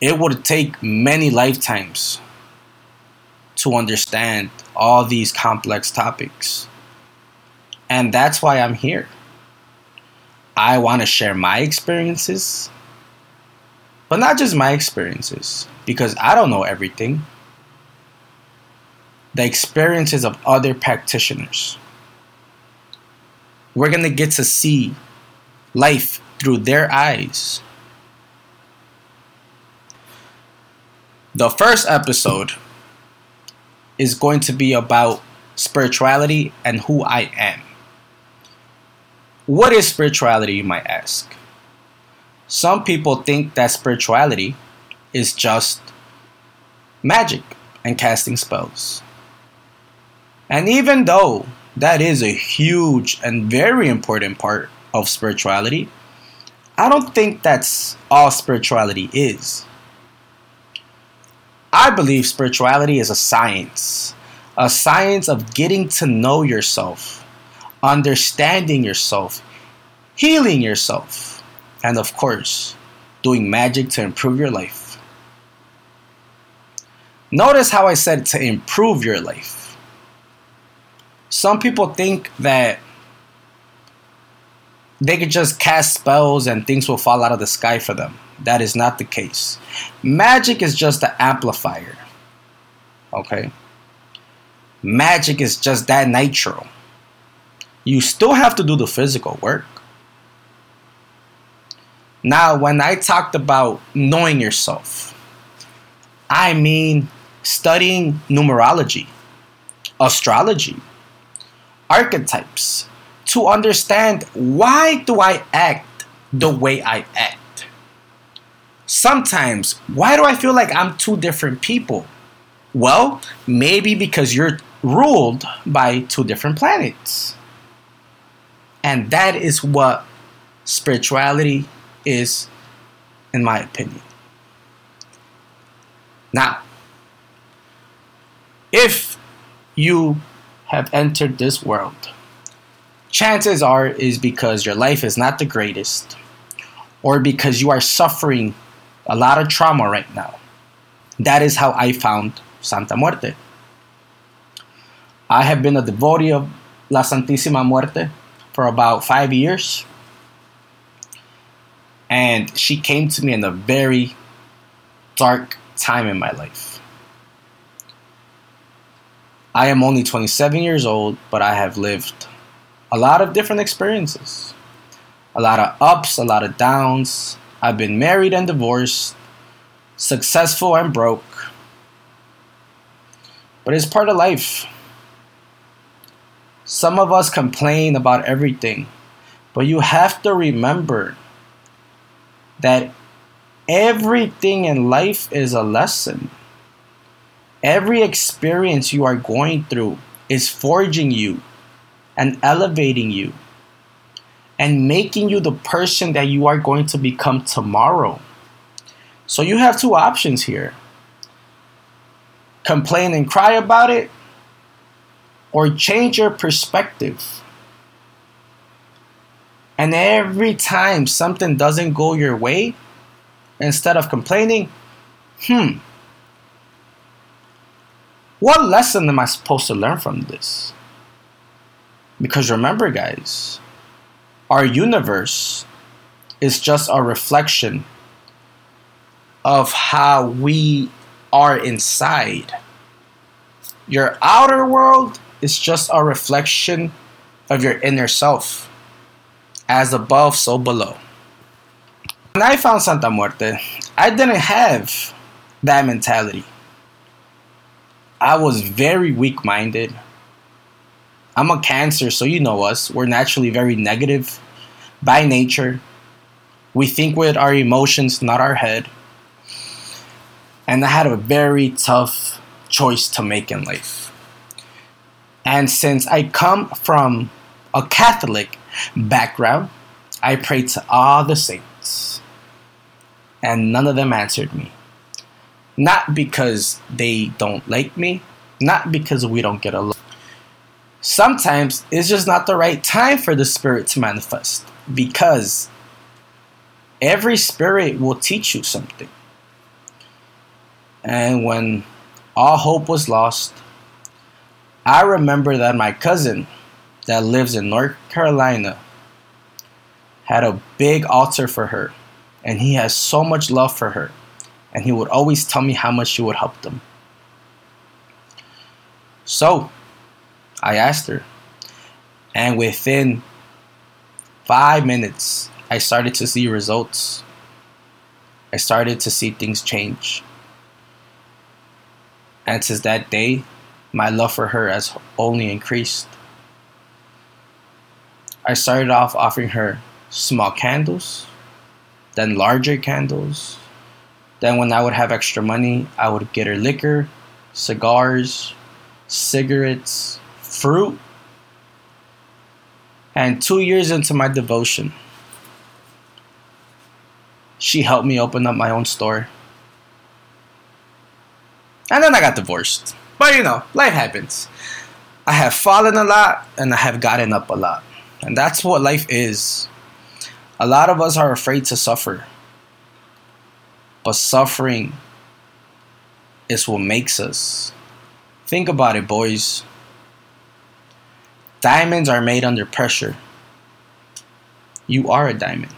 it would take many lifetimes to understand all these complex topics. And that's why I'm here. I want to share my experiences, but not just my experiences, because I don't know everything. The experiences of other practitioners. We're going to get to see life through their eyes. The first episode is going to be about spirituality and who I am. What is spirituality, you might ask? Some people think that spirituality is just magic and casting spells. And even though that is a huge and very important part of spirituality, I don't think that's all spirituality is. I believe spirituality is a science, a science of getting to know yourself, understanding yourself, healing yourself, and of course, doing magic to improve your life. Notice how I said to improve your life. Some people think that they could just cast spells and things will fall out of the sky for them. That is not the case. Magic is just the amplifier. Okay? Magic is just that natural. You still have to do the physical work. Now, when I talked about knowing yourself, I mean studying numerology, astrology, archetypes to understand why do I act the way I act? Sometimes, why do I feel like I'm two different people? Well, maybe because you're ruled by two different planets. And that is what spirituality is, in my opinion. Now, if you have entered this world, chances are is because your life is not the greatest or because you are suffering a lot of trauma right now. That is how I found Santa Muerte. I have been a devotee of La Santísima Muerte for about five years. And she came to me in a very dark time in my life. I am only 27 years old, but I have lived a lot of different experiences. A lot of ups, a lot of downs, I've been married and divorced, successful and broke. But it's part of life. Some of us complain about everything, but you have to remember that everything in life is a lesson. Every experience you are going through is forging you and elevating you and making you the person that you are going to become tomorrow. So you have two options here complain and cry about it, or change your perspective. And every time something doesn't go your way, instead of complaining, hmm, what lesson am I supposed to learn from this? Because remember, guys, our universe is just a reflection of how we are inside. Your outer world is just a reflection of your inner self. As above, so below. When I found Santa Muerte, I didn't have that mentality. I was very weak minded. I'm a Cancer, so you know us. We're naturally very negative by nature. We think with our emotions, not our head. And I had a very tough choice to make in life. And since I come from a Catholic background, I prayed to all the saints. And none of them answered me. Not because they don't like me, not because we don't get along sometimes it's just not the right time for the spirit to manifest because every spirit will teach you something. And when all hope was lost, I remember that my cousin that lives in North Carolina had a big altar for her, and he has so much love for her, and he would always tell me how much she would help them. So, I asked her, and within five minutes, I started to see results. I started to see things change. And since that day, my love for her has only increased. I started off offering her small candles, then larger candles. Then, when I would have extra money, I would get her liquor, cigars, cigarettes, fruit. And two years into my devotion, she helped me open up my own store. And then I got divorced. But you know, life happens. I have fallen a lot and I have gotten up a lot. And that's what life is. A lot of us are afraid to suffer. But suffering is what makes us. Think about it, boys. Diamonds are made under pressure. You are a diamond.